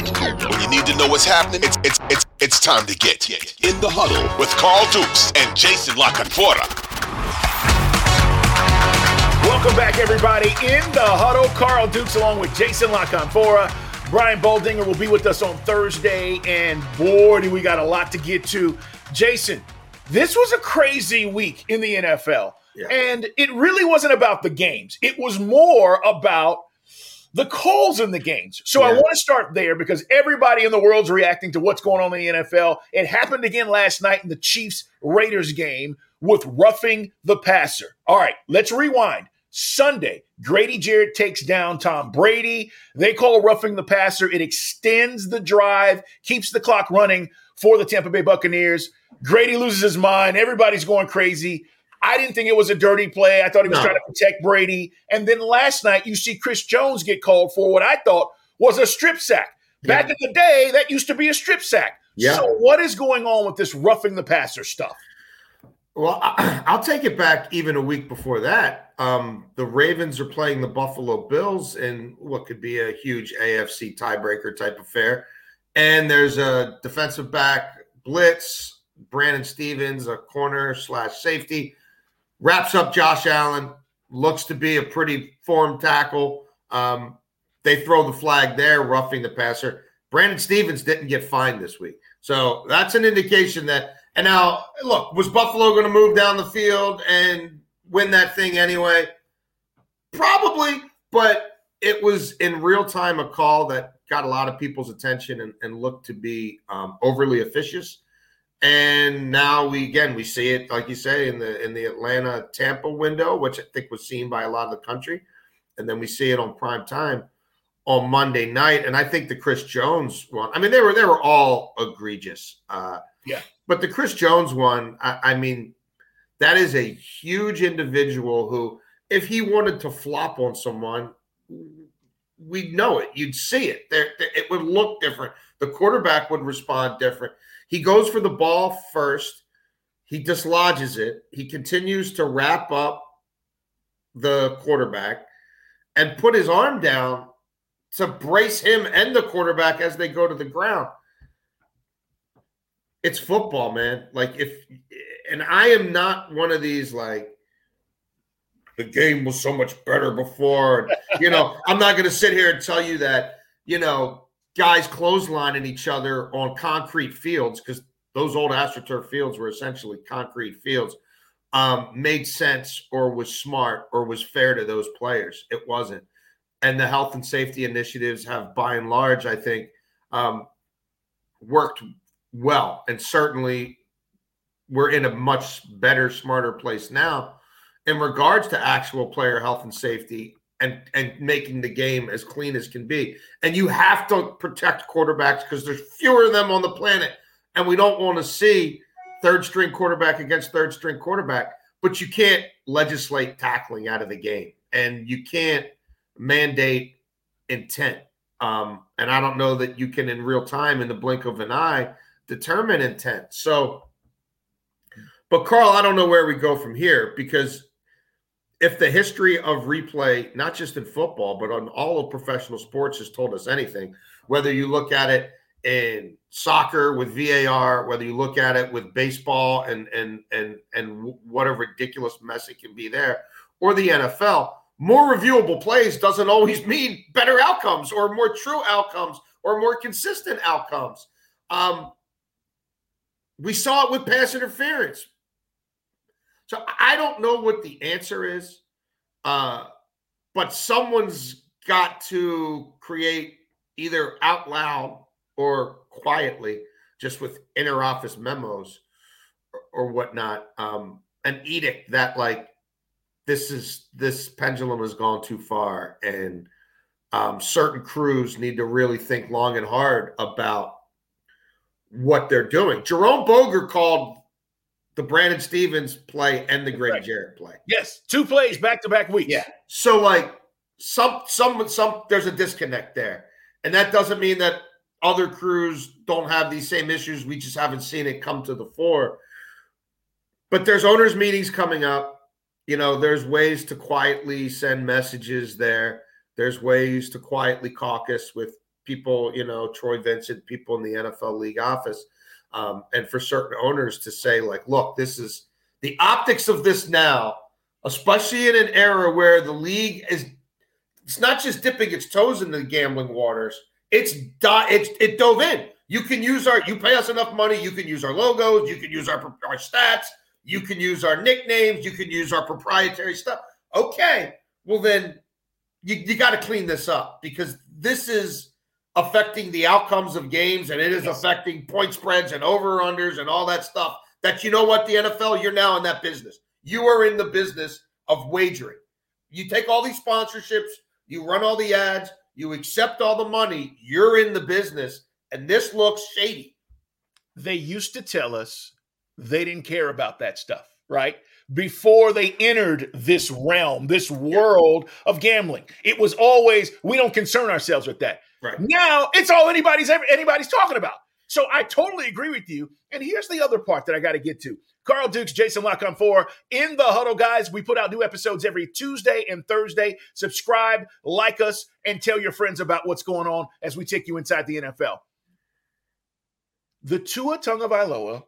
When you need, when you need to know what's happening, it's, it's, it's, it's time to get in the huddle with Carl Dukes and Jason La Canfora. Welcome back, everybody, in the huddle. Carl Dukes along with Jason La Canfora. Brian Baldinger will be with us on Thursday, and boy, do we got a lot to get to. Jason, this was a crazy week in the NFL, Yeah. and it really wasn't about the games. It was more about the calls in the games. So I want to start there because everybody in the world's reacting to what's going on in the NFL. It happened again last night in the Chiefs Raiders game with roughing the passer. All right, let's rewind. Sunday, Grady Jarrett takes down Tom Brady. They call roughing the passer. It extends the drive, keeps the clock running for the Tampa Bay Buccaneers. Grady loses his mind. Everybody's going crazy. I didn't think it was a dirty play. I thought he was No. trying to protect Brady. And then last night, you see Chris Jones get called for what I thought was a strip sack. Back in the day, that used to be a strip sack. Yeah. So, what is going on with this roughing the passer stuff? Well, I'll take it back even a week before that. Um, the Ravens are playing the Buffalo Bills in what could be a huge AFC tiebreaker type affair. And there's a defensive back blitz, Brandon Stephens, a corner slash safety, wraps up Josh Allen, looks to be a pretty formed tackle. Um, they throw the flag there, roughing the passer. Brandon Stephens didn't get fined this week. So that's an indication that and now, look, was Buffalo going to move down the field and win that thing anyway? Probably, but it was in real time a call that got a lot of people's attention and, and looked to be um, overly officious. And now we again we see it, like you say, in the in the Atlanta Tampa window, which I think was seen by a lot of the country, and then we see it on prime time on Monday night. And I think the Chris Jones one, I mean, they were they were all egregious. Uh, Yeah. but the Chris Jones one, I, I mean, that is a huge individual who, if he wanted to flop on someone, we'd know it. You'd see it. There, it would look different. The quarterback would respond different. He goes for the ball first. He dislodges it. He continues to wrap up the quarterback and put his arm down to brace him and the quarterback as they go to the ground. It's football, man. Like if and I am not one of these like the game was so much better before. you know, I'm not going to sit here and tell you that, you know, guys clotheslining each other on concrete fields because those old AstroTurf fields were essentially concrete fields. Um, made sense or was smart or was fair to those players. It wasn't. And the health and safety initiatives have, by and large, I think, um, worked well. And certainly we're in a much better, smarter place now in regards to actual player health and safety and and making the game as clean as can be. And you have to protect quarterbacks because there's fewer of them on the planet, and we don't want to see third string quarterback against third string quarterback. But you can't legislate tackling out of the game, and you can't mandate intent. Um, and I don't know that you can in real time, in the blink of an eye, determine intent. So, but Carl, I don't know where we go from here because if the history of replay, not just in football, but on all of professional sports, has told us anything, whether you look at it in soccer with VAR, whether you look at it with baseball and and and and what a ridiculous mess it can be there, or the NFL, more reviewable plays doesn't always mean better outcomes or more true outcomes or more consistent outcomes. Um, we saw it with pass interference. So I don't know what the answer is, uh, but someone's got to create either out loud or quietly, just with inner office memos or, or whatnot, um, an edict that like this is this pendulum has gone too far and um, certain crews need to really think long and hard about what they're doing. Jerome Boger called the Brandon Stephens play and the Grady right. Jarrett play. Yes, two plays back to back weeks. Yeah. So like some some some there's a disconnect there. And that doesn't mean that other crews don't have these same issues. We just haven't seen it come to the fore. But there's owners meetings coming up. You know, there's ways to quietly send messages there. There's ways to quietly caucus with people, you know, Troy Vincent, people in the NFL league office um, and for certain owners to say like look this is the optics of this now especially in an era where the league is it's not just dipping its toes in the gambling waters it's it's it dove in. You can use our you pay us enough money you can use our logos you can use our our stats you can use our nicknames you can use our proprietary stuff. Okay well then you, you got to clean this up because this is affecting the outcomes of games and it is yes. affecting point spreads and over unders and all that stuff. That you know what, the NFL, you're now in that business. You are in the business of wagering. You take all these sponsorships, you run all the ads, you accept all the money, you're in the business, and this looks shady. They used to tell us they didn't care about that stuff, right? Before they entered this realm, this world of gambling. It was always, we don't concern ourselves with that. Right. Now it's all anybody's ever anybody's talking about. So I totally agree with you. And here's the other part that I got to get to. Carl Dukes, Jason La Canfora in the huddle, guys. We put out new episodes every Tuesday and Thursday. Subscribe, like us, and tell your friends about what's going on as we take you inside the NFL. The Tua Tagovailoa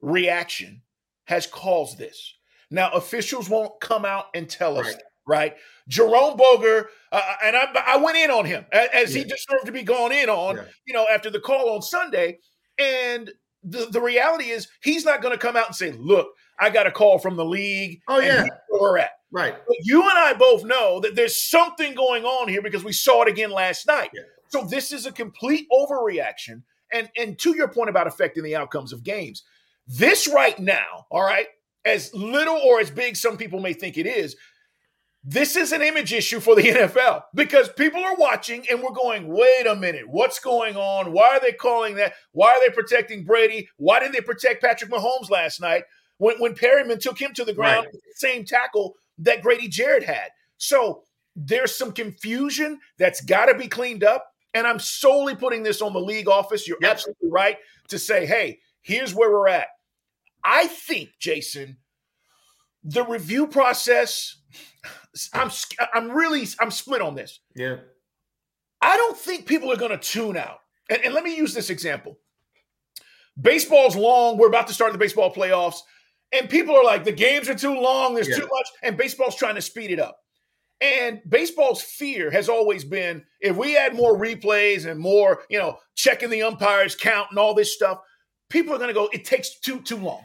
reaction has caused this. Now, officials won't come out and tell us right right? Jerome Boger, uh, uh, and I, I, went in on him as, yeah. he deserved to be gone in on, yeah. you know, after the call on Sunday. And the, the reality is, he's not going to come out and say, look, I got a call from the league. Oh, yeah. Where we're at. Right. But you and I both know that there's something going on here because we saw it again last night. Yeah. So this is a complete overreaction. And, and to your point about affecting the outcomes of games, this right now, all right, as little or as big some people may think it is, this is an image issue for the NFL because people are watching and we're going, wait a minute, what's going on? Why are they calling that? Why are they protecting Brady? Why didn't they protect Patrick Mahomes last night when, when Perriman took him to the ground, right. same tackle that Grady Jarrett had? So there's some confusion that's got to be cleaned up. And I'm solely putting this on the league office. You're yep. absolutely right to say, hey, here's where we're at. I think, Jason, the review process I'm I'm really I'm split on this. Yeah. I don't think people are going to tune out. And, and let me use this example. Baseball's long. We're about to start the baseball playoffs. And people are like, the games are too long. There's yeah. too much. And baseball's trying to speed it up. And baseball's fear has always been if we add more replays and more, you know, checking the umpires count and all this stuff, people are going to go, it takes too too long.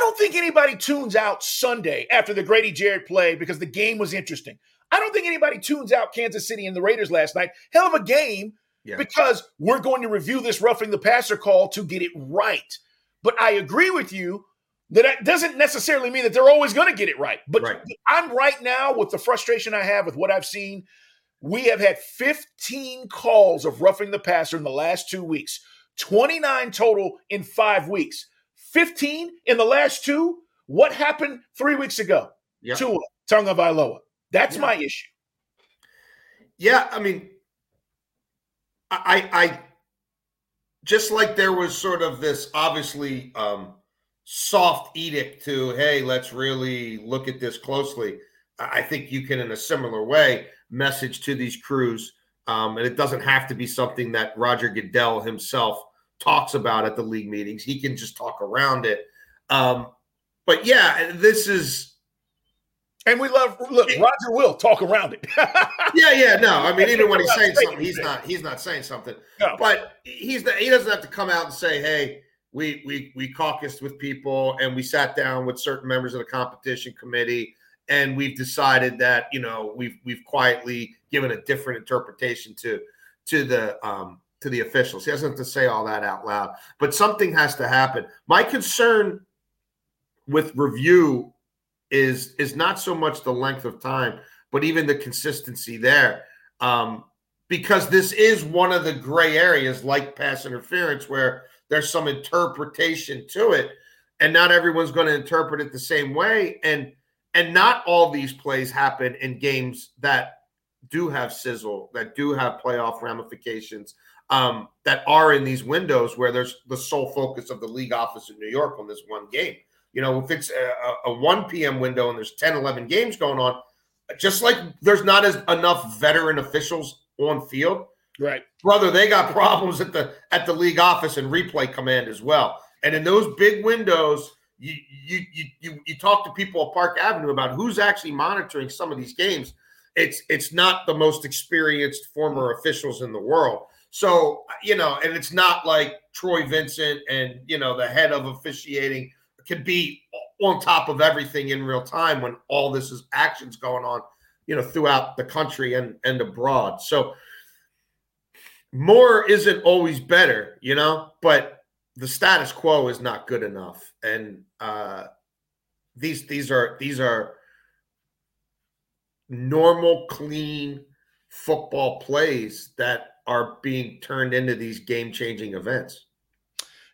I don't think anybody tunes out Sunday after the Grady Jarrett play because the game was interesting. I don't think anybody tunes out Kansas City and the Raiders last night. Hell of a game yeah. because we're going to review this roughing the passer call to get it right. But I agree with you that it doesn't necessarily mean that they're always going to get it right. But right. I'm right now with the frustration I have with what I've seen. We have had 15 calls of roughing the passer in the last two weeks, 29 total in five weeks. 15 in the last two. What happened three weeks ago? Yep. Tua Tagovailoa. That's yeah. my issue. Yeah, I mean, I, I just like there was sort of this obviously um, soft edict to, hey, let's really look at this closely. I think you can, in a similar way, message to these crews, um, and it doesn't have to be something that Roger Goodell himself talks about at the league meetings. He can just talk around it. Um, but yeah, this is. And we love look. Roger will talk around it. yeah, yeah. No, I mean, even when he's saying something, he's not. He's not saying something. No. But he's not, he doesn't have to come out and say, "Hey, we we we caucused with people and we sat down with certain members of the competition committee and we've decided that you know we've we've quietly given a different interpretation to to the um to the officials. He doesn't have to say all that out loud, but something has to happen. My concern with review is is not so much the length of time, but even the consistency there. Um, because this is one of the gray areas like pass interference where there's some interpretation to it and not everyone's going to interpret it the same way and and not all these plays happen in games that do have sizzle that do have playoff ramifications um, that are in these windows where there's the sole focus of the league office in new york on this one game. You know if it's a, a 1 p.m window and there's 10 11 games going on just like there's not as enough veteran officials on field. Right. brother they got problems at the at the league office and replay command as well. And in those big windows you you you you, you talk to people at park avenue about who's actually monitoring some of these games. It's it's not the most experienced former officials in the world so you know and it's not like troy vincent and you know the head of officiating can be on top of everything in real time when all this is actions going on you know throughout the country and and abroad so more isn't always better, you know, but the status quo is not good enough. And uh these these are these are normal, clean football plays that are being turned into these game-changing events.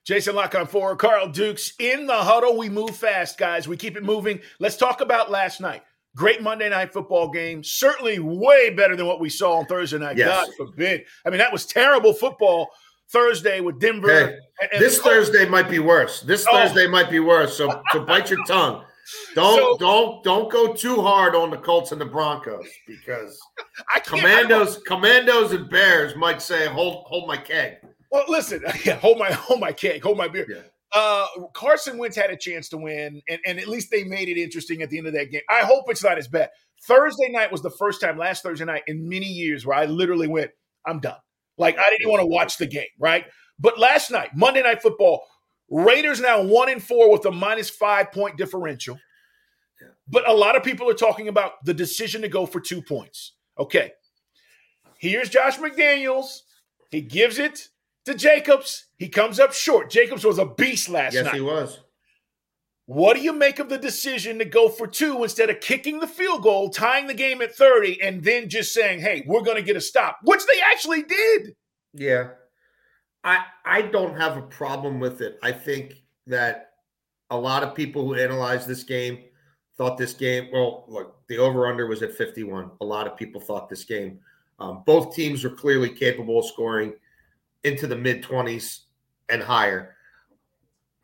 Jason La Canfora, Carl Dukes in the huddle. We move fast, guys. We keep it moving. Let's talk about last night. Great Monday night football game. Certainly way better than what we saw on Thursday night. Yes. God forbid. I mean, that was terrible football Thursday with Denver. Hey, This. Thursday might be worse. This Oh. Thursday might be worse. So so bite your tongue. Don't So- don't don't go too hard on the Colts and the Broncos because I can't, Commanders, Commanders, and Bears might say, "Hold, hold my keg." Well, listen, yeah, hold my hold my cake, hold my beer. Yeah. Uh, Carson Wentz had a chance to win, and, and at least they made it interesting at the end of that game. I hope it's not as bad. Thursday night was the first time last Thursday night in many years where I literally went, I'm done. Like I didn't want to watch the game, right? But last night, Monday night football, Raiders now one and four with a minus five point differential. But a lot of people are talking about the decision to go for two points. Okay. Here's Josh McDaniels. He gives it to Jacobs. He comes up short. Jacobs was a beast last yes, night. he was. What do you make of the decision to go for two instead of kicking the field goal, tying the game at 30, and then just saying, hey, we're going to get a stop, which they actually did? Yeah, I I don't have a problem with it. I think that a lot of people who analyzed this game thought this game. Well, look, the over under was at fifty one. A lot of people thought this game. Um, both teams are clearly capable of scoring into the mid twenties and higher.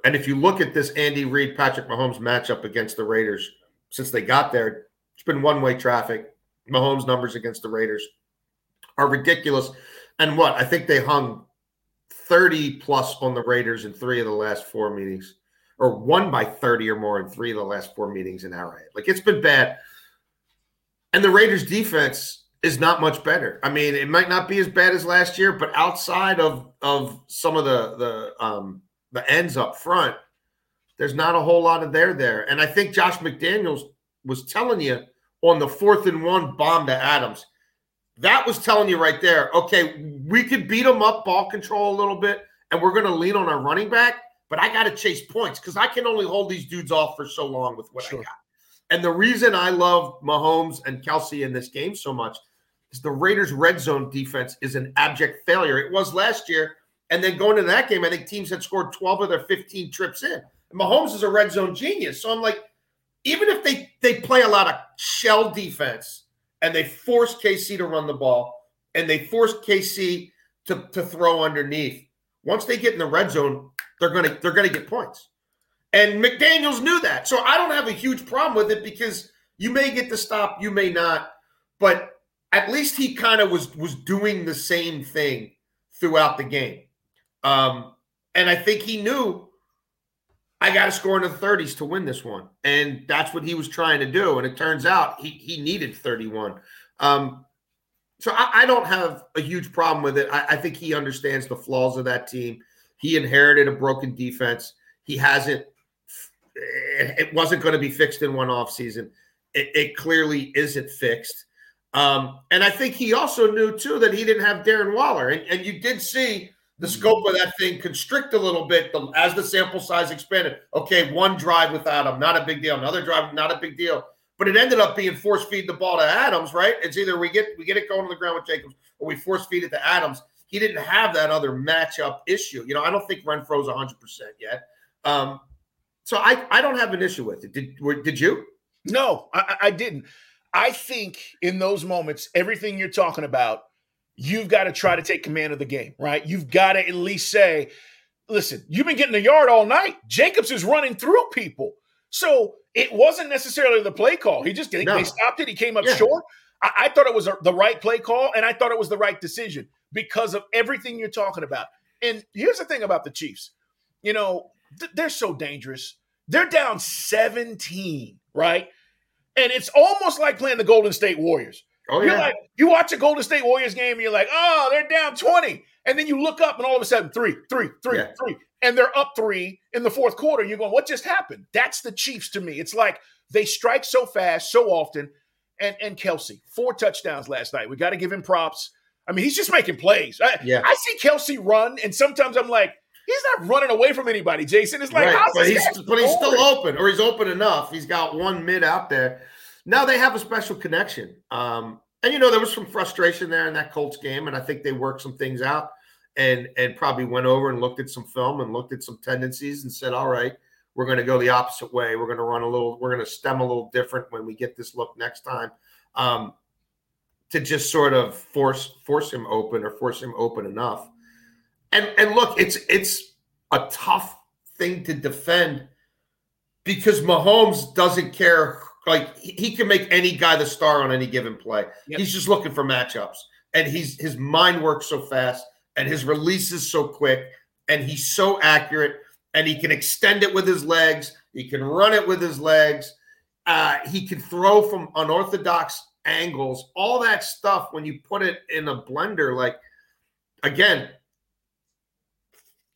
And if you look at this Andy Reid Patrick Mahomes matchup against the Raiders, since they got there, it's been one way traffic. Mahomes' numbers against the Raiders are ridiculous. And what? I think they hung 30 plus on the Raiders in three of the last four meetings, or won by 30 or more in three of the last four meetings in Arrowhead. Like it's been bad. And the Raiders defense is not much better. I mean, it might not be as bad as last year, but outside of of some of the the um the ends up front, there's not a whole lot of there there. And I think Josh McDaniels was telling you on the fourth and one bomb to Adams. That was telling you right there, okay, we could beat them up ball control a little bit, and we're going to lean on our running back, but I got to chase points because I can only hold these dudes off for so long with what Sure. I got. And the reason I love Mahomes and Kelce in this game so much is the Raiders' red zone defense is an abject failure. It was last year. And then going into that game, I think teams had scored 12 of their 15 trips in. And Mahomes is a red zone genius. So I'm like, even if they they play a lot of shell defense and they force KC to run the ball and they force KC to, to throw underneath, once they get in the red zone, they're gonna they're gonna get points. And McDaniels knew that. So I don't have a huge problem with it because you may get the stop, you may not, but at least he kind of was was doing the same thing throughout the game. Um, and I think he knew I got to score in the 30s to win this one. And that's what he was trying to do. And it turns out he, he needed 31. Um, so I, I don't have a huge problem with it. I, I think he understands the flaws of that team. He inherited a broken defense. He hasn't, it wasn't going to be fixed in one offseason. It, it clearly isn't fixed. Um, and I think he also knew too that he didn't have Darren Waller. And, and you did see the scope of that thing constrict a little bit the, as the sample size expanded. Okay, one drive without him, not a big deal. Another drive, not a big deal. but it ended up being force feed the ball to Adams, right? It's either we get we get it going on the ground with Jacobs or we force feed it to Adams. He didn't have that other matchup issue. You know, I don't think Renfrow's 100% yet. Um, so I, I don't have an issue with it. Did did you? No, I, I didn't. I think in those moments, everything you're talking about, you've got to try to take command of the game, right? You've got to at least say, listen, you've been getting the yard all night. Jacobs is running through people. So it wasn't necessarily the play call. He just they, no. they stopped it. He came up yeah. short. I, I, thought it was a, the right play call, and I thought it was the right decision because of everything you're talking about. And here's the thing about the Chiefs. You know, th- they're so dangerous. They're down 17, right? And it's almost like playing the Golden State Warriors. Oh. You're like, you watch a Golden State Warriors game and you're like, oh, they're down 20. And then you look up and all of a sudden, three, three, three, yeah. three. And they're up three in the fourth quarter. You're going, what just happened? That's the Chiefs to me. It's like they strike so fast, so often. And and Kelce, four touchdowns last night. We got to give him props. I mean, he's just making plays. I, yeah. I see Kelce run, and sometimes I'm like, he's not running away from anybody, Jason. It's like, right. but he's but he's still open, or he's open enough. He's got one mid out there. Now they have a special connection. Um, and you know, there was some frustration there in that Colts game, and I think they worked some things out and and probably went over and looked at some film and looked at some tendencies and said, all right, we're going to go the opposite way. We're going to run a little, we're going to stem a little different when we get this look next time. Um, to just sort of force force him open or force him open enough. And and look, it's it's a tough thing to defend because Mahomes doesn't care. Like he can make any guy the star on any given play. Yep. He's just looking for matchups, and he's his mind works so fast, and his release is so quick, and he's so accurate, and he can extend it with his legs. He can run it with his legs. Uh, he can throw from unorthodox angles, all that stuff. When you put it in a blender, like again,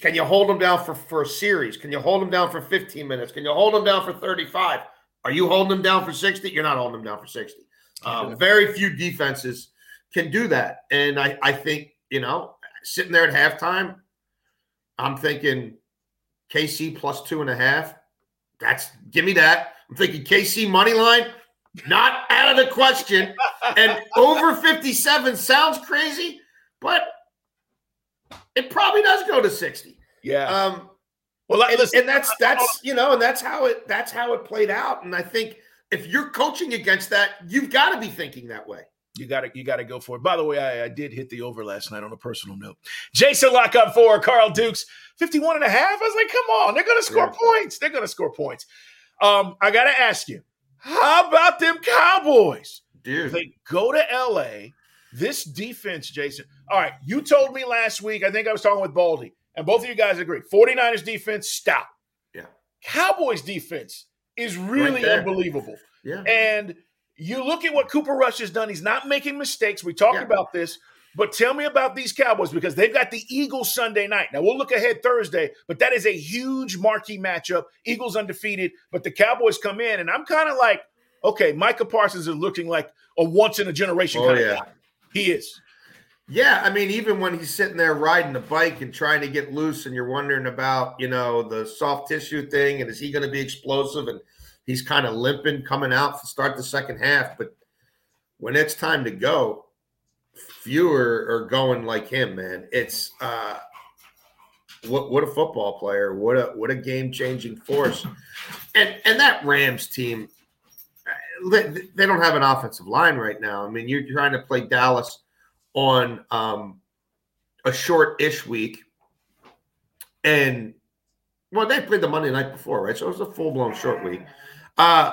can you hold them down for, for a series? Can you hold them down for 15 minutes? Can you hold them down for 35? Are you holding them down for 60? You're not holding them down for 60. Um, very few defenses can do that. And I, I think, you know, sitting there at halftime, I'm thinking KC plus two and a half. That's give me that. I'm thinking KC money line, not out of the question. and over 57 sounds crazy, but it probably does go to 60. Yeah. Um, well, and, listen, and that's that's you know, and that's how it that's how it played out. And I think if you're coaching against that, you've got to be thinking that way. You got to you got to go for it. By the way, I, I, did hit the over last night on a personal note. Jason La Canfora Carl Dukes 51 and a half. I was like, come on, they're going to score yeah. points. They're going to score points. Um, I got to ask you, how about them Cowboys? Dude. They go to LA. This defense, Jason. All right, you told me last week, I think I was talking with Baldy, and both of you guys agree 49ers defense, stop. Yeah. Cowboys defense is really right unbelievable. Yeah. And you look at what Cooper Rush has done. He's not making mistakes. We talked yeah. about this. But tell me about these Cowboys because they've got the Eagles Sunday night. Now we'll look ahead Thursday, but that is a huge marquee matchup. Eagles undefeated, but the Cowboys come in, and I'm kind of like, okay, Micah Parsons is looking like a once in a generation oh, kind yeah. of guy. He is. Yeah, I mean, even when he's sitting there riding the bike and trying to get loose, and you're wondering about, you know, the soft tissue thing, and is he going to be explosive? And he's kind of limping coming out to start the second half. But when it's time to go, fewer are going like him, man. It's uh, what what a football player, what a what a game changing force, and and that Rams team, they, they don't have an offensive line right now. I mean, you're trying to play Dallas on um, a short ish week, and well, they played the Monday night before, right? So it was a full blown short week. Uh,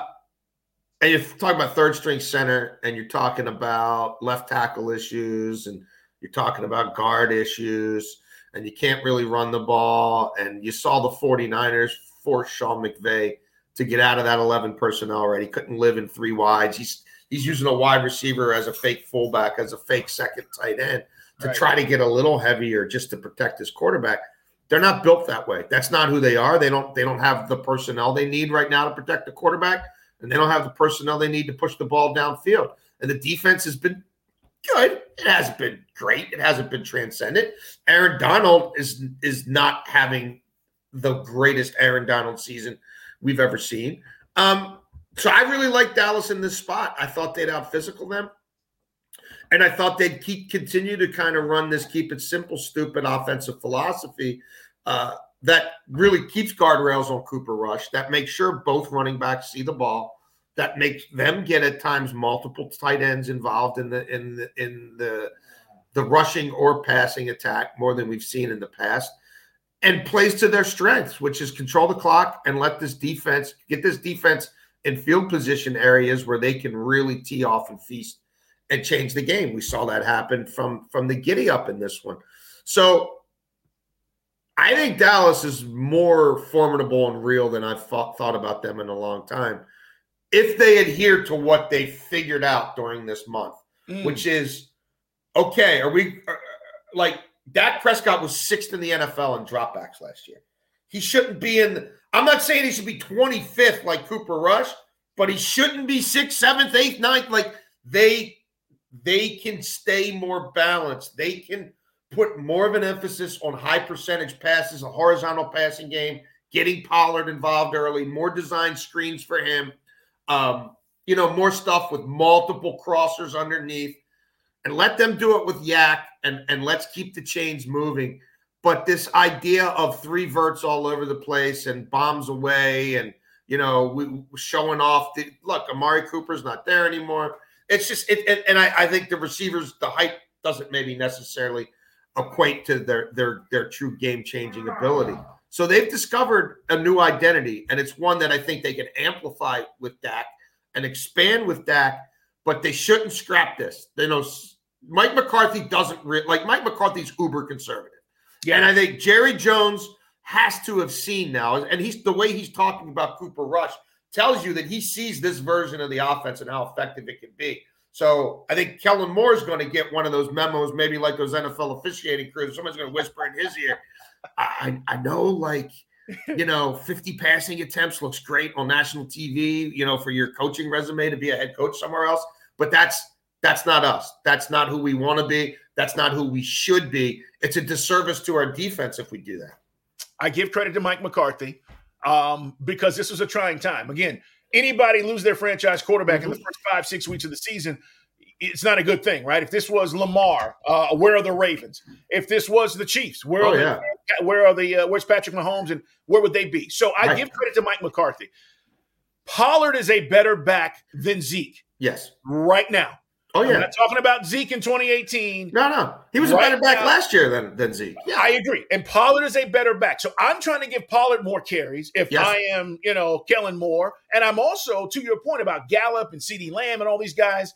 and you're talking about third string center, and you're talking about left tackle issues, and you're talking about guard issues, and you can't really run the ball. And you saw the 49ers force Sean McVay to get out of that 11 personnel already. Couldn't live in three wides. He's he's using a wide receiver as a fake fullback, as a fake second tight end to right. try to get a little heavier just to protect his quarterback. They're not built that way. That's not who they are. They don't they don't have the personnel they need right now to protect the quarterback, and they don't have the personnel they need to push the ball downfield. And the defense has been good. It hasn't been great. It hasn't been transcendent. Aaron Donald is is not having the greatest Aaron Donald season we've ever seen. Um, So I really like Dallas in this spot. I thought they'd out physical them. And I thought they'd keep continue to kind of run this keep it simple, stupid offensive philosophy uh, that really keeps guardrails on Cooper Rush, that makes sure both running backs see the ball, that makes them get at times multiple tight ends involved in the in the in the the rushing or passing attack more than we've seen in the past, and plays to their strengths, which is control the clock and let this defense get this defense in field position areas where they can really tee off and feast and change the game. We saw that happen from from the giddy up in this one. So I think Dallas is more formidable and real than I've thought, thought about them in a long time. If they adhere to what they figured out during this month, mm. which is okay, are we are, like Dak Prescott was sixth in the NFL in dropbacks last year. He shouldn't be in. I'm not saying he should be 25th like Cooper Rush, but he shouldn't be sixth, seventh, eighth, ninth. Like they they can stay more balanced. They can put more of an emphasis on high percentage passes, a horizontal passing game, getting Pollard involved early, more design screens for him. Um, you know, more stuff with multiple crossers underneath, and let them do it with YAC, and and let's keep the chains moving. But this idea of three verts all over the place and bombs away, and you know, we, showing off. The, look, Amari Cooper's not there anymore. It's just it, and, and I, I think the receivers, the hype doesn't maybe necessarily equate to their their their true game changing ability. So they've discovered a new identity, and it's one that I think they can amplify with Dak and expand with Dak. But they shouldn't scrap this. They know, Mike McCarthy doesn't re- like Mike McCarthy's uber conservative. Yeah. And I think Jerry Jones has to have seen now, and he's the way he's talking about Cooper Rush tells you that he sees this version of the offense and how effective it can be. So I think Kellen Moore is going to get one of those memos, maybe like those NFL officiating crews. Someone's going to whisper in his ear. I, I know, like, you know, 50 passing attempts looks great on national TV, you know, for your coaching resume to be a head coach somewhere else. But that's that's not us. That's not who we want to be. That's not who we should be. It's a disservice to our defense if we do that. I give credit to Mike McCarthy um, because this was a trying time. Again, anybody lose their franchise quarterback mm-hmm. in the mm-hmm. first five, six weeks of the season, it's not a good thing, right? If this was Lamar, uh, where are the Ravens? If this was the Chiefs, where oh, are yeah. the, where are the uh, where's Patrick Mahomes and where would they be? So I right. give credit to Mike McCarthy. Pollard is a better back than Zeke. Yes, right now. Oh yeah, I'm not talking about Zeke in 2018. No, no, he was right a better back now, last year than than Zeke. Yeah, I agree. And Pollard is a better back. So I'm trying to give Pollard more carries if yes. I am, you know, Kellen Moore, and I'm also to your point about Gallup and CeeDee Lamb and all these guys.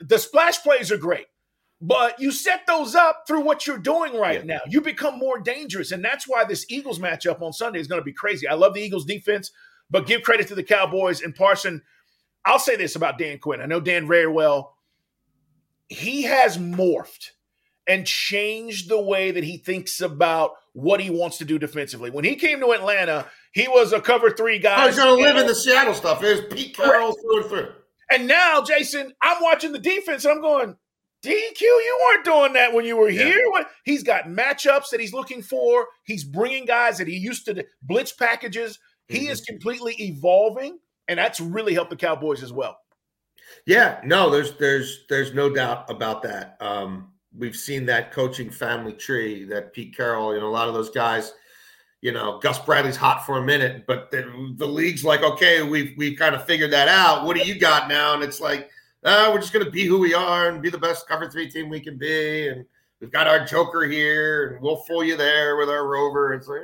The splash plays are great, but you set those up through what you're doing right yeah. now. You become more dangerous, and that's why this Eagles matchup on Sunday is going to be crazy. I love the Eagles defense, but give credit to the Cowboys and Parson. I'll say this about Dan Quinn. I know Dan very well he has morphed and changed the way that he thinks about what he wants to do defensively. When he came to Atlanta, he was a cover three guy. Oh, he's going to live in the Seattle stuff. There's Pete Carroll through and through. And now, Jason, I'm watching the defense and I'm going, DQ, you weren't doing that when you were yeah. here. He's got matchups that he's looking for. He's bringing guys that he used to blitz packages. He mm-hmm. is completely evolving, and that's really helped the Cowboys as well. Yeah, no, there's there's there's no doubt about that. Um, we've seen that coaching family tree that Pete Carroll, you know, a lot of those guys, you know, Gus Bradley's hot for a minute, but the, the league's like, okay, we've we kind of figured that out. What do you got now? And it's like, uh, we're just gonna be who we are and be the best cover three team we can be, and we've got our Joker here, and we'll fool you there with our Rover. It's like,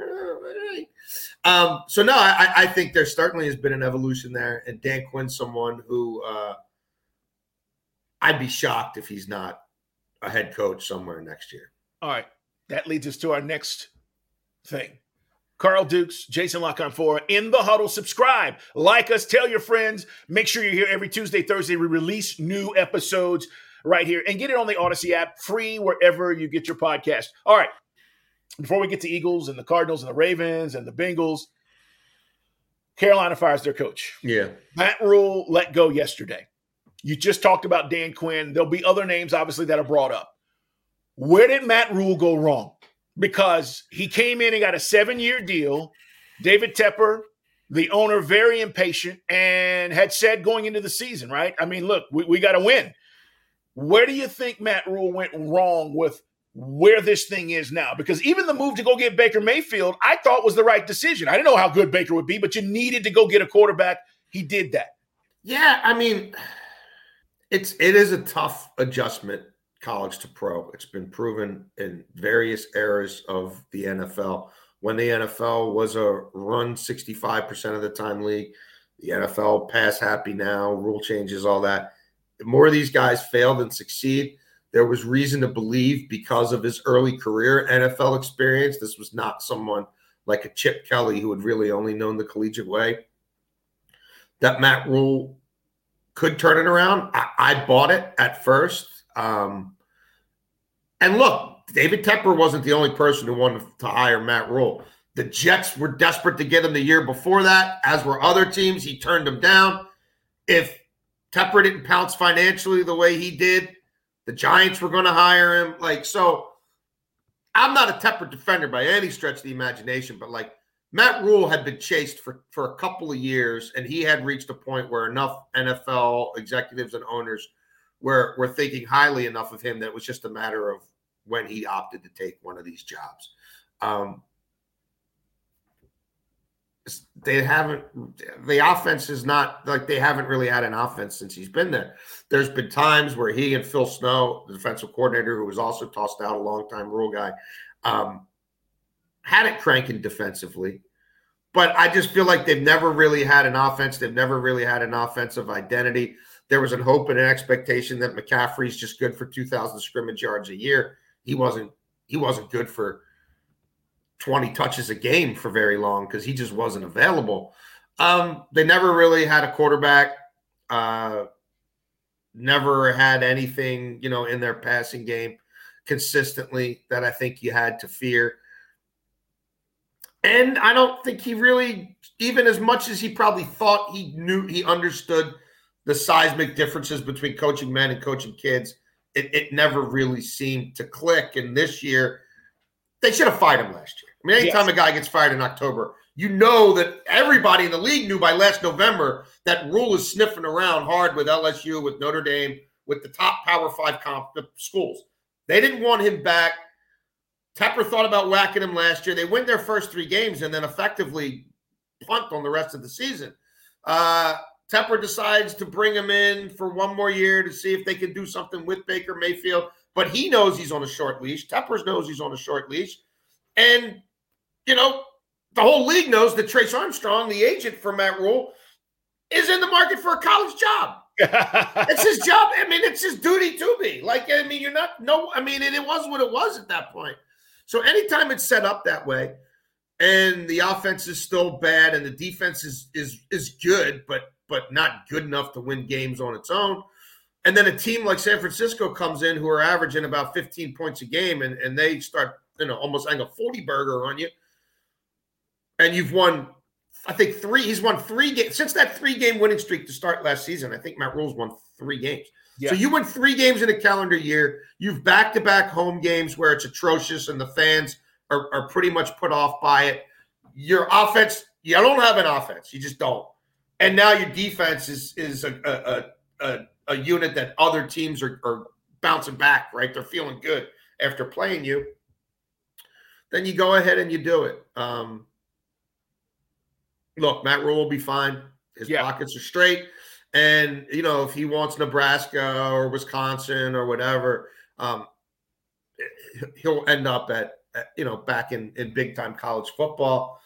um, so no, I, I think there certainly has been an evolution there, and Dan Quinn, someone who. Uh, I'd be shocked if he's not a head coach somewhere next year. All right. That leads us to our next thing. Carl Dukes, Jason La-Canfora in the huddle. Subscribe, like us, tell your friends. Make sure you're here every Tuesday, Thursday. We release new episodes right here and get it on the Odyssey app, free wherever you get your podcast. All right. Before we get to Eagles and the Cardinals and the Ravens and the Bengals, Carolina fires their coach. Yeah. Matt Rhule let go yesterday. You just talked about Dan Quinn. There'll be other names, obviously, that are brought up. Where did Matt Rhule go wrong? Because he came in and got a seven year deal. David Tepper the owner very impatient and had said going into the season, right? I mean, look, we, we got to win. Where do you think Matt Rhule went wrong with where this thing is now? Because even the move to go get Baker Mayfield, I thought was the right decision. I didn't know how good Baker would be, but you needed to go get a quarterback. He did that. Yeah, I mean, it's it is a tough adjustment college to pro. It's been proven in various eras of the NFL. When the NFL was a run 65% of the time league, the NFL pass happy now, rule changes, all that. More of these guys fail than succeed, there was reason to believe because of his early career NFL experience. This was not someone like a Chip Kelly who had really only known the collegiate way. That Matt Rhule could turn it around. I, I bought it at first. Um, and look, David Tepper wasn't the only person who wanted to hire Matt Rhule. The Jets were desperate to get him the year before that, as were other teams. He turned them down. If Tepper didn't pounce financially the way he did, the Giants were going to hire him. Like, so I'm not a Tepper defender by any stretch of the imagination, but like Matt Rhule had been chased for, for a couple of years, and he had reached a point where enough NFL executives and owners were, were thinking highly enough of him that it was just a matter of when he opted to take one of these jobs. Um, they haven't the offense is not like they haven't really had an offense since he's been there. There's been times where he and Phil Snow, the defensive coordinator, who was also tossed out a long time Rhule guy, um, had it cranking defensively. But I just feel like they've never really had an offense. They've never really had an offensive identity. There was an hope and an expectation that McCaffrey's just good for 2,000 scrimmage yards a year. He wasn't. He wasn't good for 20 touches a game for very long because he just wasn't available. Um, they never really had a quarterback. Uh, never had anything, you know, in their passing game consistently that I think you had to fear. And I don't think he really, even as much as he probably thought he knew, he understood the seismic differences between coaching men and coaching kids. It, it never really seemed to click. And this year, they should have fired him last year. I mean, anytime yes. a guy gets fired in October, you know that everybody in the league knew by last November that Rhule is sniffing around hard with LSU, with Notre Dame, with the top Power Five comp schools. They didn't want him back. Tepper thought about whacking him last year. They win their first three games and then effectively punt on the rest of the season. Uh, Tepper decides to bring him in for one more year to see if they can do something with Baker Mayfield. But he knows he's on a short leash. Tepper knows he's on a short leash. And you know, the whole league knows that Trace Armstrong, the agent for Matt Rhule, is in the market for a college job. it's his job. I mean, it's his duty to be. Like, I mean, you're not no. I mean, it, it was what it was at that point. So anytime it's set up that way, and the offense is still bad, and the defense is is is good, but but not good enough to win games on its own. And then a team like San Francisco comes in who are averaging about 15 points a game, and, and they start, you know, almost like a 40 burger on you and you've won, I think three. He's won three games since that three game winning streak to start last season. I think Matt Rhule's won three games. Yeah. So you win three games in a calendar year. You've back to back home games where it's atrocious and the fans are, are pretty much put off by it. Your offense, you don't have an offense. You just don't. And now your defense is is a a, a, a unit that other teams are, are bouncing back. Right, they're feeling good after playing you. Then you go ahead and you do it. Um, look, Matt Rhule will be fine. His yeah. pockets are straight. And, you know, if he wants Nebraska or Wisconsin or whatever, um, he'll end up at, at, you know, back in, in big time college football.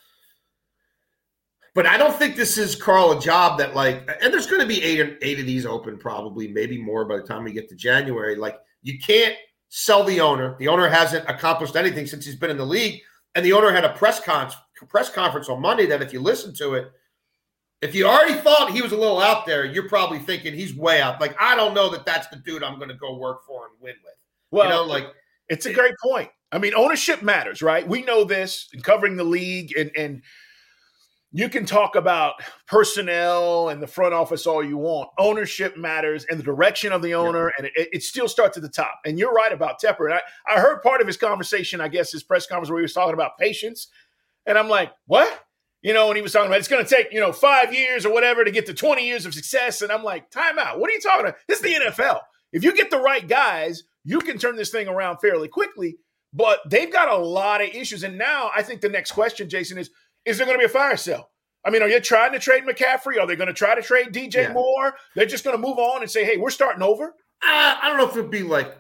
But I don't think this is Carl a job that like, and there's going to be eight eight of these open, probably maybe more by the time we get to January. Like, you can't sell the owner. The owner hasn't accomplished anything since he's been in the league, and the owner had a press conference press conference on Monday that if you listen to it, if you already thought he was a little out there, you're probably thinking he's way out. Like, I don't know that that's the dude I'm going to go work for and win with. Well, you know, like it's a great point. I mean, ownership matters, right? We know this in covering the league, and and you can talk about personnel and the front office all you want. Ownership matters, and the direction of the owner, yeah. and it, it, still starts at the top. And you're right about Tepper. And I, I heard part of his conversation, I guess, his press conference where he was talking about patience and I'm like, what? you know, and he was talking about it's going to take, you know, five years or whatever to get to 20 years of success. And I'm like, time out. What are you talking about? This is the NFL. If you get the right guys, you can turn this thing around fairly quickly. But they've got a lot of issues. And now I think the next question, Jason, is is there going to be a fire sale? I mean, are you trying to trade McCaffrey? Are they going to try to trade DJ yeah. Moore? They're just going to move on and say, hey, we're starting over? Uh, I don't know if it'd be like,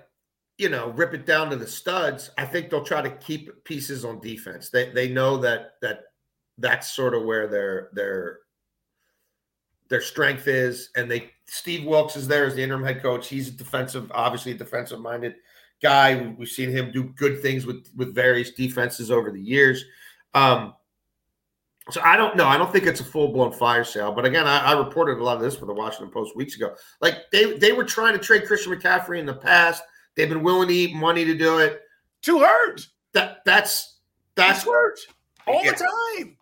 you know, rip it down to the studs. I think they'll try to keep pieces on defense. They they know that that that's sort of where their their their strength is. And they Steve Wilks is there as the interim head coach. He's a defensive, obviously a defensive minded guy. We've seen him do good things with with various defenses over the years. Um, so I don't know. I don't think it's a full blown fire sale. But again, I, I, reported a lot of this for the Washington Post weeks ago. Like they they were trying to trade Christian McCaffrey in the past. They've been willing to eat money to do it. Two hurt. That that's that's hurt all yeah. the time.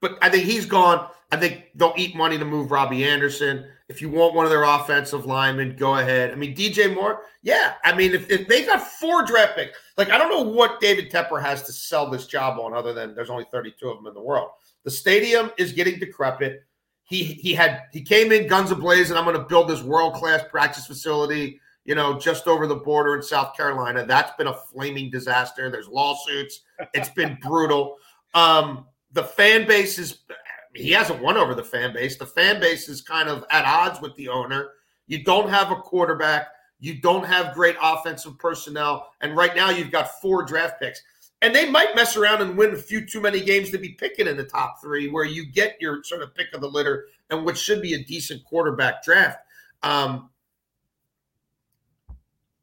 But I think he's gone. I think they'll eat money to move Robbie Anderson. If you want one of their offensive linemen, go ahead. I mean, DJ Moore, yeah. I mean, if, if they got four draft picks, like I don't know what David Tepper has to sell this job on other than there's only 32 of them in the world. The stadium is getting decrepit. He he had he came in guns ablaze, and I'm going to build this world class practice facility. You know, just over the border in South Carolina. That's been a flaming disaster. There's lawsuits. It's been brutal. Um, the fan base is he hasn't won over the fan base. The fan base is kind of at odds with the owner. You don't have a quarterback. You don't have great offensive personnel. And right now you've got four draft picks. And they might mess around and win a few too many games to be picking in the top three, where you get your sort of pick of the litter and which should be a decent quarterback draft. Um,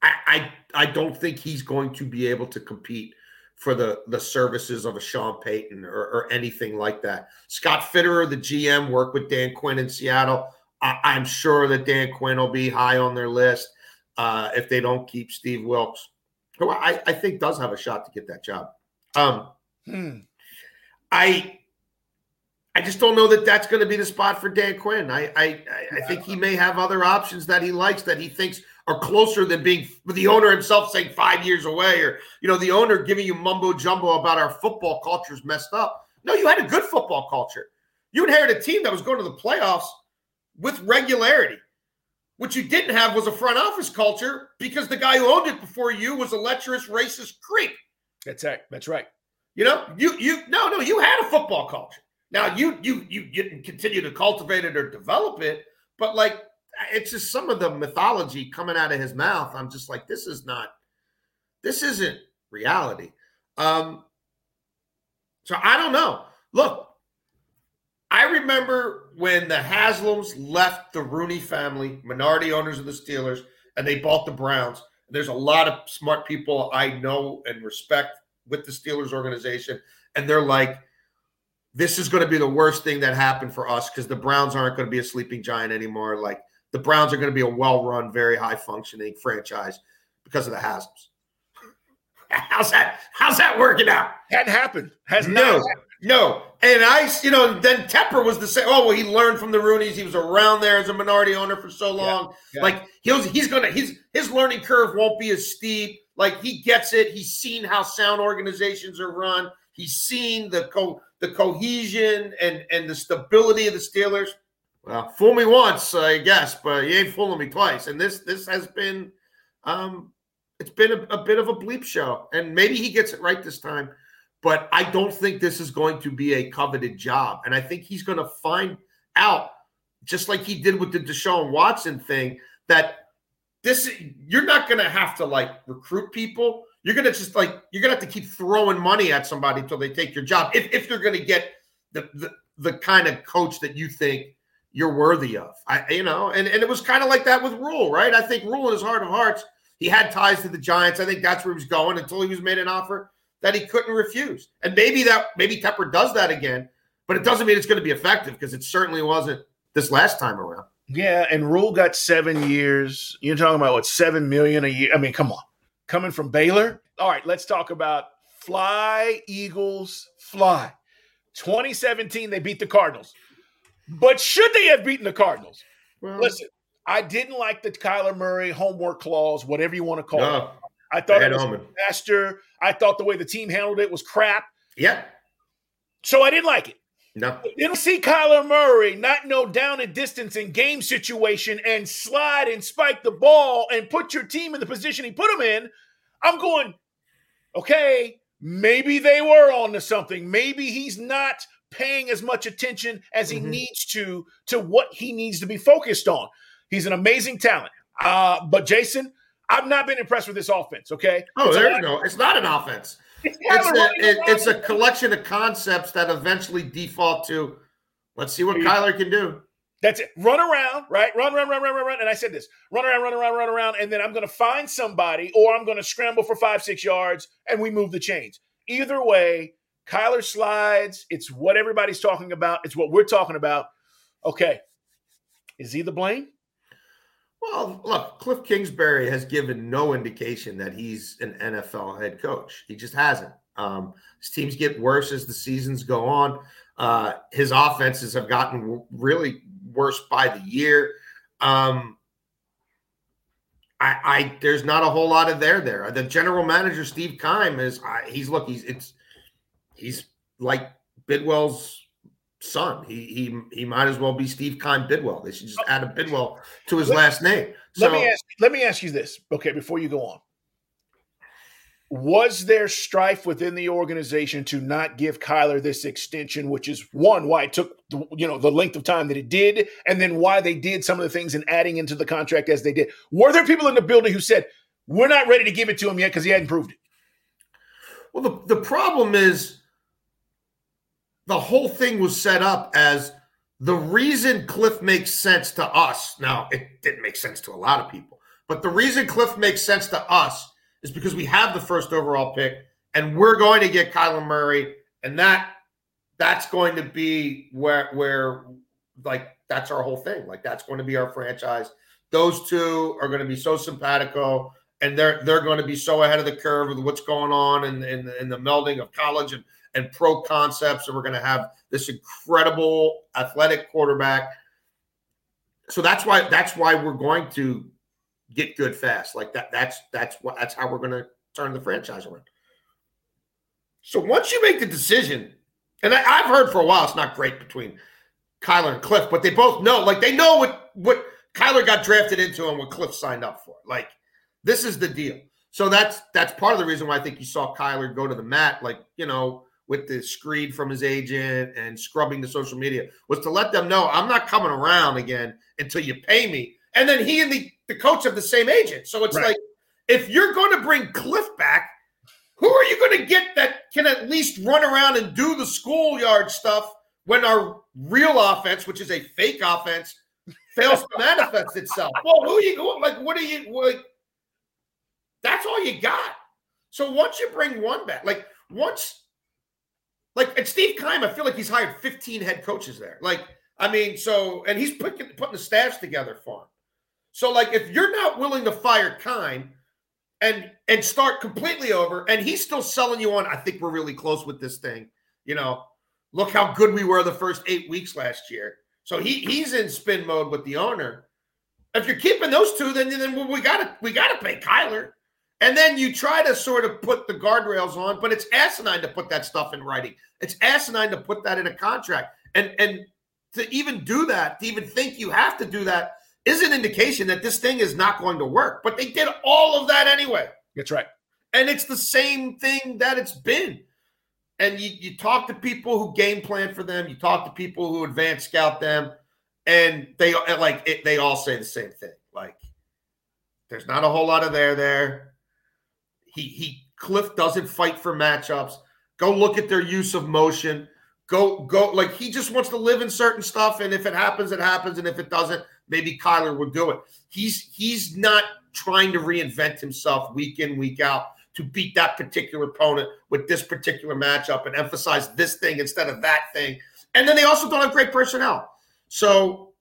I, I I don't think he's going to be able to compete for the the services of a Sean Payton or, or anything like that. Scott Fitterer, the GM, worked with Dan Quinn in Seattle. I, am sure that Dan Quinn will be high on their list uh, if they don't keep Steve Wilks, who I, I, think does have a shot to get that job. Um, hmm. I I just don't know that that's going to be the spot for Dan Quinn. I I, I think he may have other options that he likes that he thinks are closer than being the owner himself saying five years away, or you know the owner giving you mumbo jumbo about our football culture is messed up. No, you had a good football culture. You inherited a team that was going to the playoffs with regularity. What you didn't have was a front office culture because the guy who owned it before you was a lecherous, racist creep. That's right. That's right. You know, you you no no you had a football culture. Now you you you didn't continue to cultivate it or develop it, but like it's just some of the mythology coming out of his mouth. I'm just like, this is not, this isn't reality. Um, so I don't know. Look, I remember when the Haslams left the Rooney family, minority owners of the Steelers, and they bought the Browns. There's a lot of smart people I know and respect with the Steelers organization, and they're like, this is going to be the worst thing that happened for us because the Browns aren't going to be a sleeping giant anymore. Like the Browns are going to be a well-run, very high-functioning franchise because of the Haslams. How's that? How's that working out? Hadn't happened. Has no, happened. no. And I, you know, then Tepper was the same. Oh well, he learned from the Rooneys. He was around there as a minority owner for so long. Yeah, yeah. Like he's he's gonna his his learning curve won't be as steep. Like he gets it. He's seen how sound organizations are run. He's seen the co the cohesion and and the stability of the Steelers. Well, fool me once, I guess, but you ain't fooling me twice. And this this has been, um, it's been a, a bit of a bleep show, and maybe he gets it right this time. But I don't think this is going to be a coveted job, and I think he's going to find out, just like he did with the Deshaun Watson thing, that this you're not going to have to like recruit people. You're going to just like you're going to have to keep throwing money at somebody until they take your job. If if they're going to get the, the the kind of coach that you think you're worthy of. I, you know, and, and it was kind of like that with Rhule, right? I think Rhule in his heart of hearts, he had ties to the Giants. I think that's where he was going until he was made an offer that he couldn't refuse. And maybe that maybe Tepper does that again, but it doesn't mean it's going to be effective because it certainly wasn't this last time around. Yeah, and Rhule got seven years. You're talking about what seven million a year? I mean, come on, coming from Baylor. All right, let's talk about fly Eagles fly. 2017, they beat the Cardinals. But should they have beaten the Cardinals? Well, Listen, I didn't like the Kyler Murray homework clause, whatever you want to call no, it. I thought it was a disaster. I thought the way the team handled it was crap. Yeah. So I didn't like it. No. You don't see Kyler Murray not know down and distance in game situation and slide and spike the ball and put your team in the position he put them in. I'm going, okay, maybe they were on to something. Maybe he's not paying as much attention as he mm-hmm. needs to to what he needs to be focused on. He's an amazing talent. Uh, but Jason, I've not been impressed with this offense. Okay. Oh, there you go. It's not an offense. It's, it's a, it, it's a collection of concepts that eventually default to. Let's see what Kyler can do. That's it. Run around, right? Run, run, run, run, run, run. And I said this: run around, run around, run around, and then I'm going to find somebody, or I'm going to scramble for five, six yards, and we move the chains. Either way, Kyler slides. It's what everybody's talking about. It's what we're talking about. Okay, is he the blame? Well, look, Cliff Kingsbury has given no indication that he's an NFL head coach. He just hasn't. Um, his teams get worse as the seasons go on. Uh, his offenses have gotten really worse by the year. Um, I, I, there's not a whole lot of there there. The general manager Steve Keim is I, he's look he's it's he's like Bidwell's son. He he he might as well be Steve Keim Bidwell. They should just add a Bidwell to his let, last name. So, let me ask let me ask you this, okay, before you go on. Was there strife within the organization to not give Kyler this extension, which is one why it took the, you know the length of time that it did, and then why they did some of the things and adding into the contract as they did? Were there people in the building who said we're not ready to give it to him yet because he hadn't proved it? Well, the, the problem is the whole thing was set up as the reason Cliff makes sense to us. Now, it didn't make sense to a lot of people, but the reason Cliff makes sense to us is because we have the first overall pick and we're going to get Kyler Murray, and that that's going to be where where like that's our whole thing. Like that's going to be our franchise. Those two are going to be so simpatico, and they're they're going to be so ahead of the curve with what's going on in, in, in the melding of college and, and pro concepts. And we're going to have this incredible athletic quarterback. So that's why that's why we're going to get good fast. Like that. That's that's what that's how we're going to turn the franchise around. So once you make the decision, and I, have heard for a while it's not great between Kyler and Cliff, but they both know, like they know what what Kyler got drafted into and what Cliff signed up for. Like this is the deal. So that's that's part of the reason why I think you saw Kyler go to the mat, like you know, with the screed from his agent and scrubbing the social media, was to let them know I'm not coming around again until you pay me. And then he and the the coach have the same agent. So it's right. like, if you're going to bring Cliff back, who are you going to get that can at least run around and do the schoolyard stuff when our real offense, which is a fake offense, fails to manifest itself? Well, who are you like? What are you like? That's all you got. So once you bring one back, like once, like and Steve Keim, I feel like he's hired 15 head coaches there. Like, I mean, so and he's putting putting the staffs together for him. So, like, if you're not willing to fire Keim and and start completely over, and he's still selling you on, I think we're really close with this thing. You know, look how good we were the first eight weeks last year. So he he's in spin mode with the owner. If you're keeping those two, then then we got to we got to pay Kyler. And then you try to sort of put the guardrails on, but it's asinine to put that stuff in writing. It's asinine to put that in a contract. And and to even do that, to even think you have to do that, is an indication that this thing is not going to work. But they did all of that anyway. That's right. And it's the same thing that it's been. And you, you talk to people who game plan for them, you talk to people who advance scout them, and they like it, they all say the same thing. Like, there's not a whole lot of there there. He he Cliff doesn't fight for matchups. Go look at their use of motion. Go go like he just wants to live in certain stuff, and if it happens, it happens, and if it doesn't, maybe Kyler would do it. He's he's not trying to reinvent himself week in week out to beat that particular opponent with this particular matchup and emphasize this thing instead of that thing. And then they also don't have great personnel. So,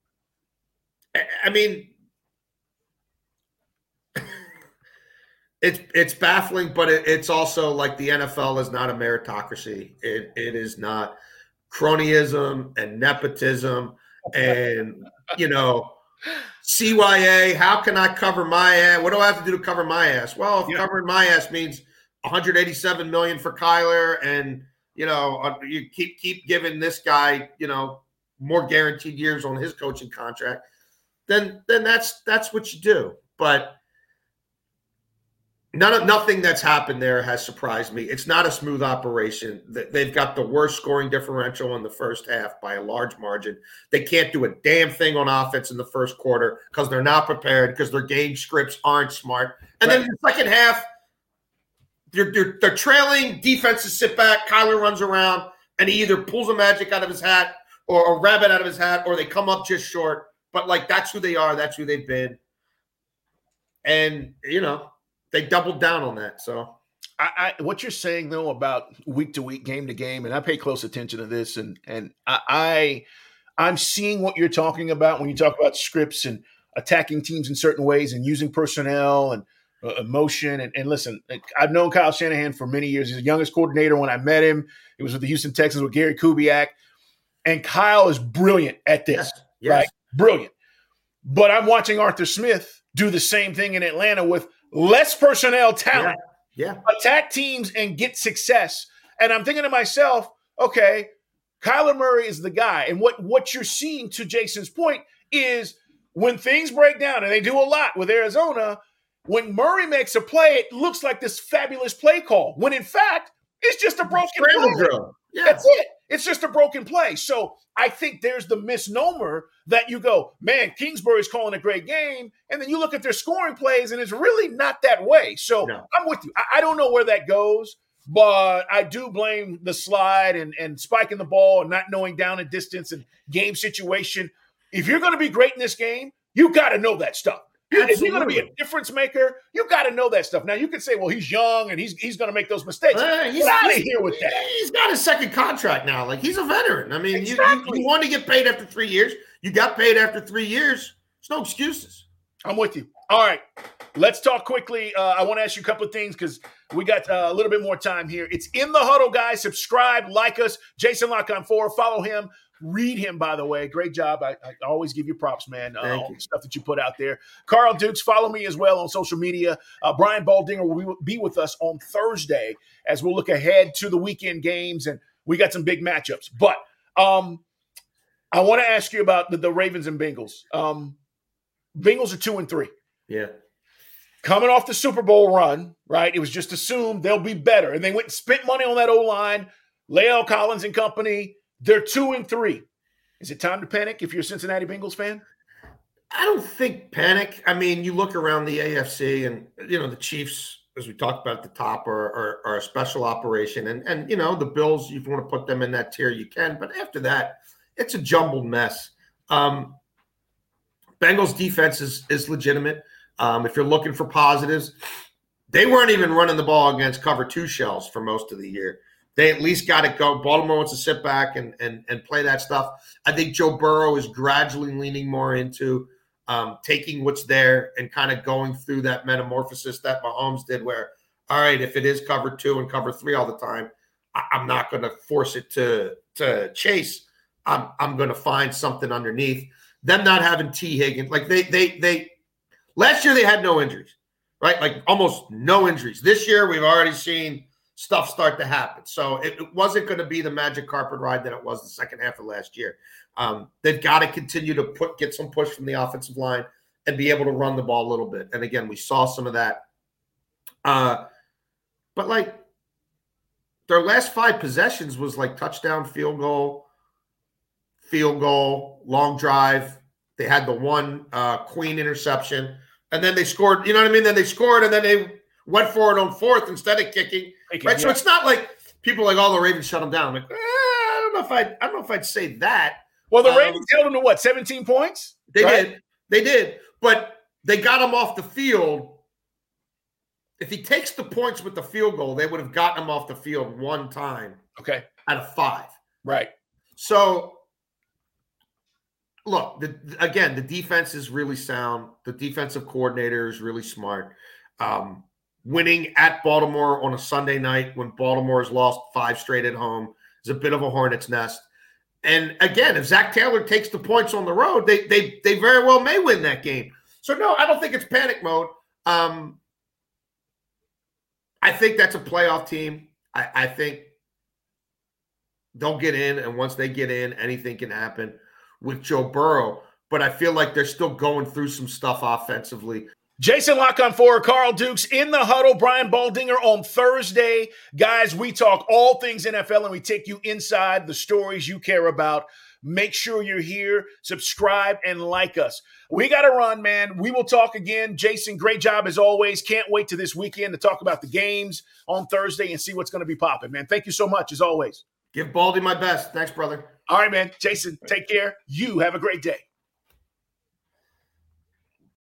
I mean, it's it's baffling, but it, it's also like the NFL is not a meritocracy. It it is not cronyism and nepotism and you know CYA, how can I cover my ass? What do I have to do to cover my ass? Well, if yeah. covering my ass means 187 million for Kyler and you know, uh, you keep keep giving this guy, you know, more guaranteed years on his coaching contract, then then that's that's what you do. But none of nothing that's happened there has surprised me. It's not a smooth operation. They've got the worst scoring differential in the first half by a large margin. They can't do a damn thing on offense in the first quarter because they're not prepared because their game scripts aren't smart. And right. then in the second half, they're, they're, they're trailing. Defenses sit back. Kyler runs around and he either pulls a magic out of his hat or a rabbit out of his hat, or they come up just short. But like that's who they are. That's who they've been. And you know, they doubled down on that. So I, I, what you're saying though about week to week, game to game, and I pay close attention to this, and and I, I am seeing what you're talking about when you talk about scripts and attacking teams in certain ways and using personnel and uh, emotion. And, and listen, I've known Kyle Shanahan for many years. He's the youngest coordinator when I met him. It was with the Houston Texans with Gary Kubiak, and Kyle is brilliant at this, yes. Yes. right? Brilliant. But I'm watching Arthur Smith do the same thing in Atlanta with less personnel talent, yeah. yeah. attack teams and get success. And I'm thinking to myself, okay, Kyler Murray is the guy. And what, what you're seeing, to Jason's point, is when things break down, and they do a lot with Arizona, when Murray makes a play, it looks like this fabulous play call. When in fact, it's just a broken play. Yeah. That's it. It's just a broken play. So I think there's the misnomer that you go, man, Kingsbury's calling a great game. And then you look at their scoring plays and it's really not that way. So no. I'm with you. I, I, don't know where that goes, but I do blame the slide and, and spiking the ball and not knowing down and distance and game situation. If you're going to be great in this game, you got to know that stuff. If you're going to be a difference maker, you got to know that stuff. Now you can say, "Well, he's young and he's he's going to make those mistakes." Uh, he's out of here with that. He's got a second contract now. Like he's a veteran. I mean, exactly. you, you, you want to get paid after three years. You got paid after three years. There's no excuses. I'm with you. All right, let's talk quickly. Uh, I want to ask you a couple of things because we got uh, a little bit more time here. It's in the huddle, guys. Subscribe, like us. Jason La Canfora. Follow him Read him, by the way. Great job. I, I always give you props, man. Uh, all the stuff that you put out there. Carl Dukes, follow me as well on social media. Uh, Brian Baldinger will be with us on Thursday as we'll look ahead to the weekend games, and we got some big matchups. But um, I want to ask you about the, the Ravens and Bengals. Um, Bengals are two and three. Yeah. Coming off the Super Bowl run, right? It was just assumed they'll be better. And they went and spent money on that O line, La'el Collins and company. They're two and three. Is it time to panic if you're a Cincinnati Bengals fan? I don't think panic. I mean, you look around the AFC and you know the Chiefs, as we talked about at the top, are, are, are, a special operation, and and you know the Bills. If you want to put them in that tier, you can. But after that, it's a jumbled mess. Um, Bengals defense is is legitimate. Um, if you're looking for positives, they weren't even running the ball against cover two shells for most of the year they at least got to go. Baltimore wants to sit back and and and play that stuff. I think Joe Burrow is gradually leaning more into um, taking what's there and kind of going through that metamorphosis that Mahomes did, where all right, if it is cover two and cover three all the time, I, am not going to force it to to chase. I'm I'm going to find something underneath. Them not having Tee Higgins, like they they they last year they had no injuries, right? Like almost no injuries. This year we've already seen stuff start to happen. So it, it wasn't going to be the magic carpet ride that it was the second half of last year. Um, they've got to continue to put get some push from the offensive line and be able to run the ball a little bit. And again, we saw some of that. Uh, but like their last five possessions was like touchdown, field goal, field goal, long drive. They had the one uh, Queen interception, and then they scored. You know what I mean? Then they scored, and then they went for it on fourth instead of kicking. Right. Yeah. So it's not like people like all oh, the Ravens shut them down. I'm like, eh, I don't know if I I don't know if I'd say that. Well, the um, Ravens held them to what, 17 points? They right? did. They did. But they got him off the field. If he takes the points with the field goal, they would have gotten him off the field one time. Okay. Out of five. Right. So look, the, again, the defense is really sound. The defensive coordinator is really smart. Um, winning at Baltimore on a Sunday night when Baltimore has lost five straight at home is a bit of a hornet's nest. And again, if Zac Taylor takes the points on the road, they they they very well may win that game. So no, I don't think it's panic mode. Um, I think that's a playoff team. I, I think they'll get in, and once they get in, anything can happen with Joe Burrow. But I feel like they're still going through some stuff offensively. Jason La Canfora Carl Dukes in the huddle. Brian Baldinger on Thursday. Guys, we talk all things NFL and we take you inside the stories you care about. Make sure you're here, subscribe, and like us. We got to run, man. We will talk again. Jason, great job as always. Can't wait to this weekend to talk about the games on Thursday and see what's going to be popping, man. Thank you so much as always. Give Baldy my best. Thanks, brother. All right, man. Jason, take care. You have a great day.